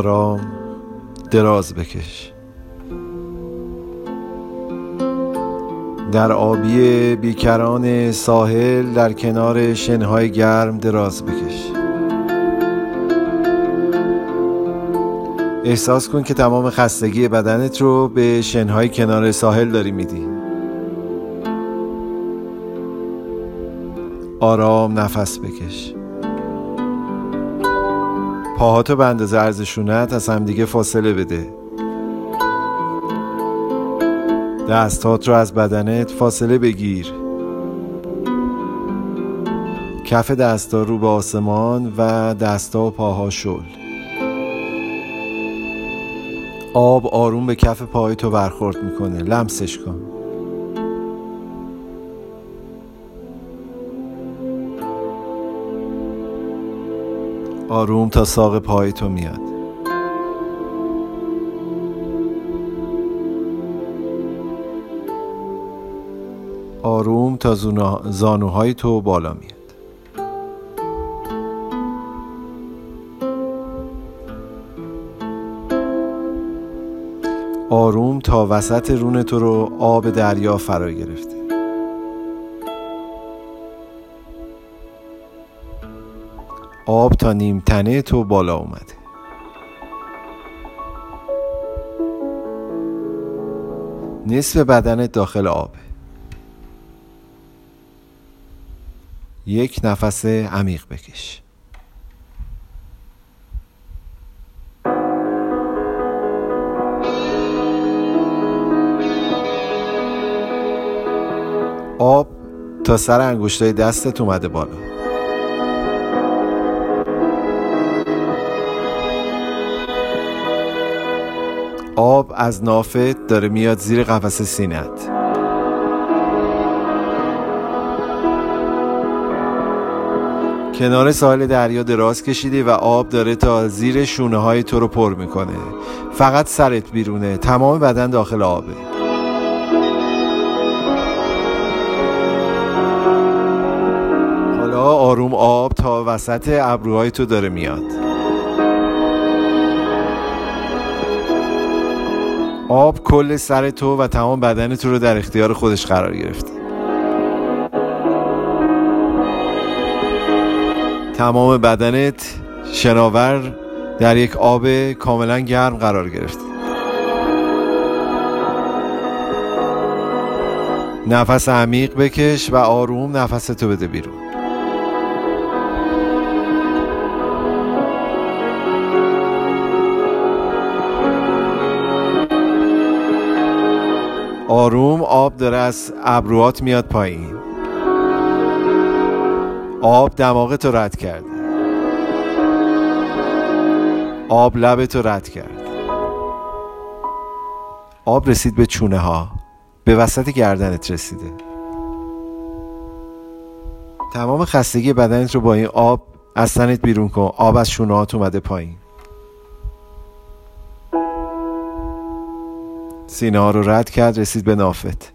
آرام دراز بکش. در آبی بیکران ساحل در کنار شنهای گرم دراز بکش. احساس کن که تمام خستگی بدنت رو به شنهای کنار ساحل داری میدی. آرام نفس بکش. پاهاتو به اندازه ارزشونت از همدیگه فاصله بده. دستات رو از بدنت فاصله بگیر. کف دستا رو به آسمان و دستا و پاها شل. آب آروم به کف پای تو برخورد می‌کنه. لمسش کن. آروم تا ساق پای تو میاد. آروم تا زانوهای تو بالا میاد. آروم تا وسط رون تو رو آب دریا فرا گرفته. آب تا نیم تنه تو بالا اومده. نصف بدنت داخل آبه یک نفس عمیق بکش. آب تا سر انگشتای دستت اومده بالا. آب از نافت داره میاد زیر قفس سینت کنار ساحل دریا دراز کشیدی و آب داره تا زیر شونه های تو رو پر می‌کنه. فقط سرت بیرونه. تمام بدن داخل آبه. حالا آروم آب تا وسط ابروهای تو داره میاد. آب کل سر تو و تمام بدن تو رو در اختیار خودش قرار گرفته. تمام بدنت شناور در یک آب کاملا گرم قرار گرفته. نفس عمیق بکش و آروم نفس تو بده بیرون. آروم آب داره از ابروات میاد پایین. آب دماغ تو رد کرد. آب لب تو رد کرد. آب رسید به چونه ها به وسط گردنت رسیده. تمام خستگی بدنت رو با این آب از تنت بیرون کن. آب از شونه هات اومده پایین. سینه ها رو رد کرد رسید به نافت.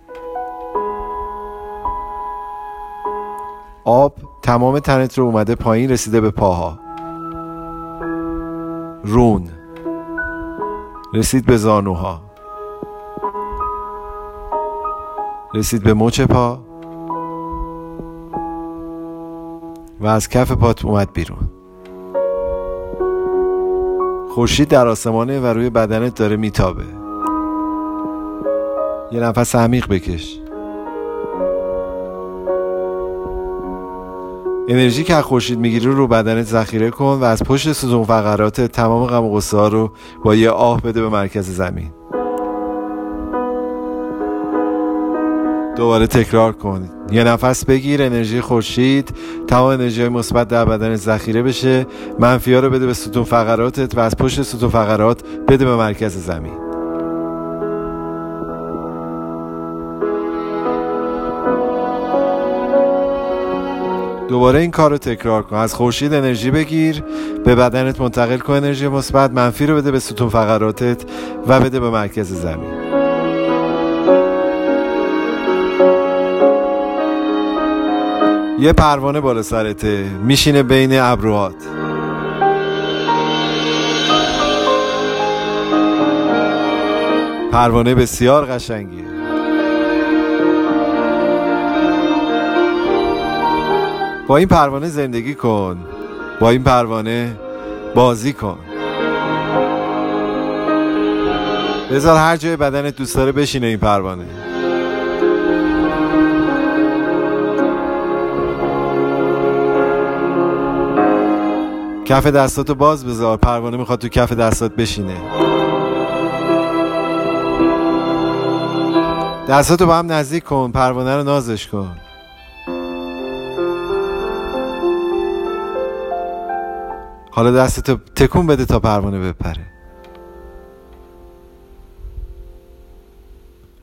آب تمام تنت رو اومده پایین رسیده به پاها. رون. رسید به زانوها. رسید به مچ پا. و از کف پات اومد بیرون. خورشید در آسمانه و روی بدنت داره میتابه. یه نفس عمیق بکش. انرژی که از خورشید می‌گیری رو بدنت ذخیره کن و از پشت ستون فقرات تمام غم و ها رو با یه آه بده به مرکز زمین. دوباره تکرار کن. یه نفس بگیر انرژی خورشید تمام انرژی مثبت در بدن ذخیره بشه منفی ها رو بده به ستون فقراتت و از پشت ستون فقرات بده به مرکز زمین. دوباره این کار رو تکرار کن. از خورشید انرژی بگیر به بدنت منتقل کن انرژی مثبت منفی رو بده به ستون فقراتت و بده به مرکز زمین. یه پروانه بالا سرته میشینه بین ابروهات. پروانه بسیار قشنگی با این پروانه زندگی کن. با این پروانه بازی کن. بذار هر جای بدنت دوست داره بشینه این پروانه. کف دستاتو باز بذار. پروانه می‌خواد تو کف دستات بشینه. دستاتو با هم نزدیک کن. پروانه رو نازش کن. حالا دستتو تکون بده تا پروانه بپره.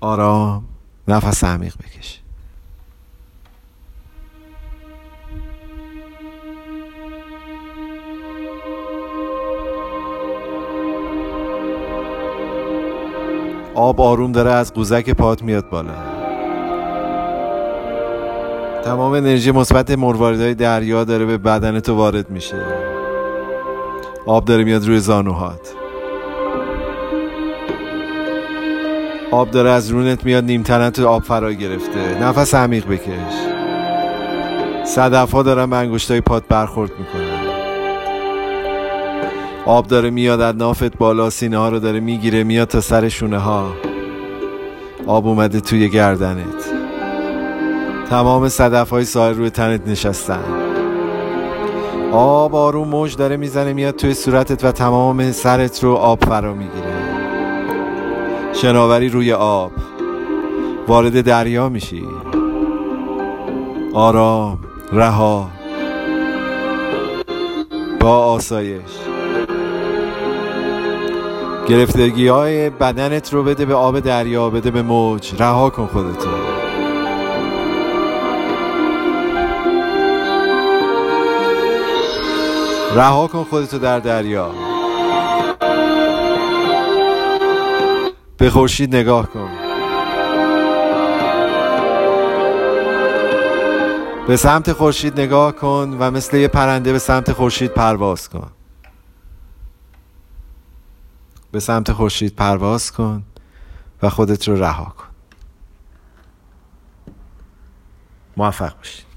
آرام نفس عمیق بکش. آب آروم داره از قوزک پات میاد بالا. تمام انرژی مثبت مرواریدهای دریا داره به بدن تو وارد میشه. آب داره میاد روی زانوهات. آب داره از رونت میاد نیم تنت آب فرا گرفته. نفس عمیق بکش. صدف ها دارن به انگشتای پات برخورد می‌کنن. آب داره میاد از نافت بالا سینه ها رو داره می‌گیره میاد تا سر شونه ها آب اومده توی گردنت. تمام صدف های ساحل روی تنت نشستن. آب آروم موج داره می‌زنه میاد توی صورتت و تمام سرت رو آب فرا می‌گیره. شناوری روی آب. وارد دریا میشی. آرام رها. با آسایش. گرفتگی های بدنت رو بده به آب دریا بده به موج. رها کن خودتو. رها کن خودتو در دریا. به خورشید نگاه کن. به سمت خورشید نگاه کن و مثل یه پرنده به سمت خورشید پرواز کن. به سمت خورشید پرواز کن و خودت رو رها کن. موفق باشید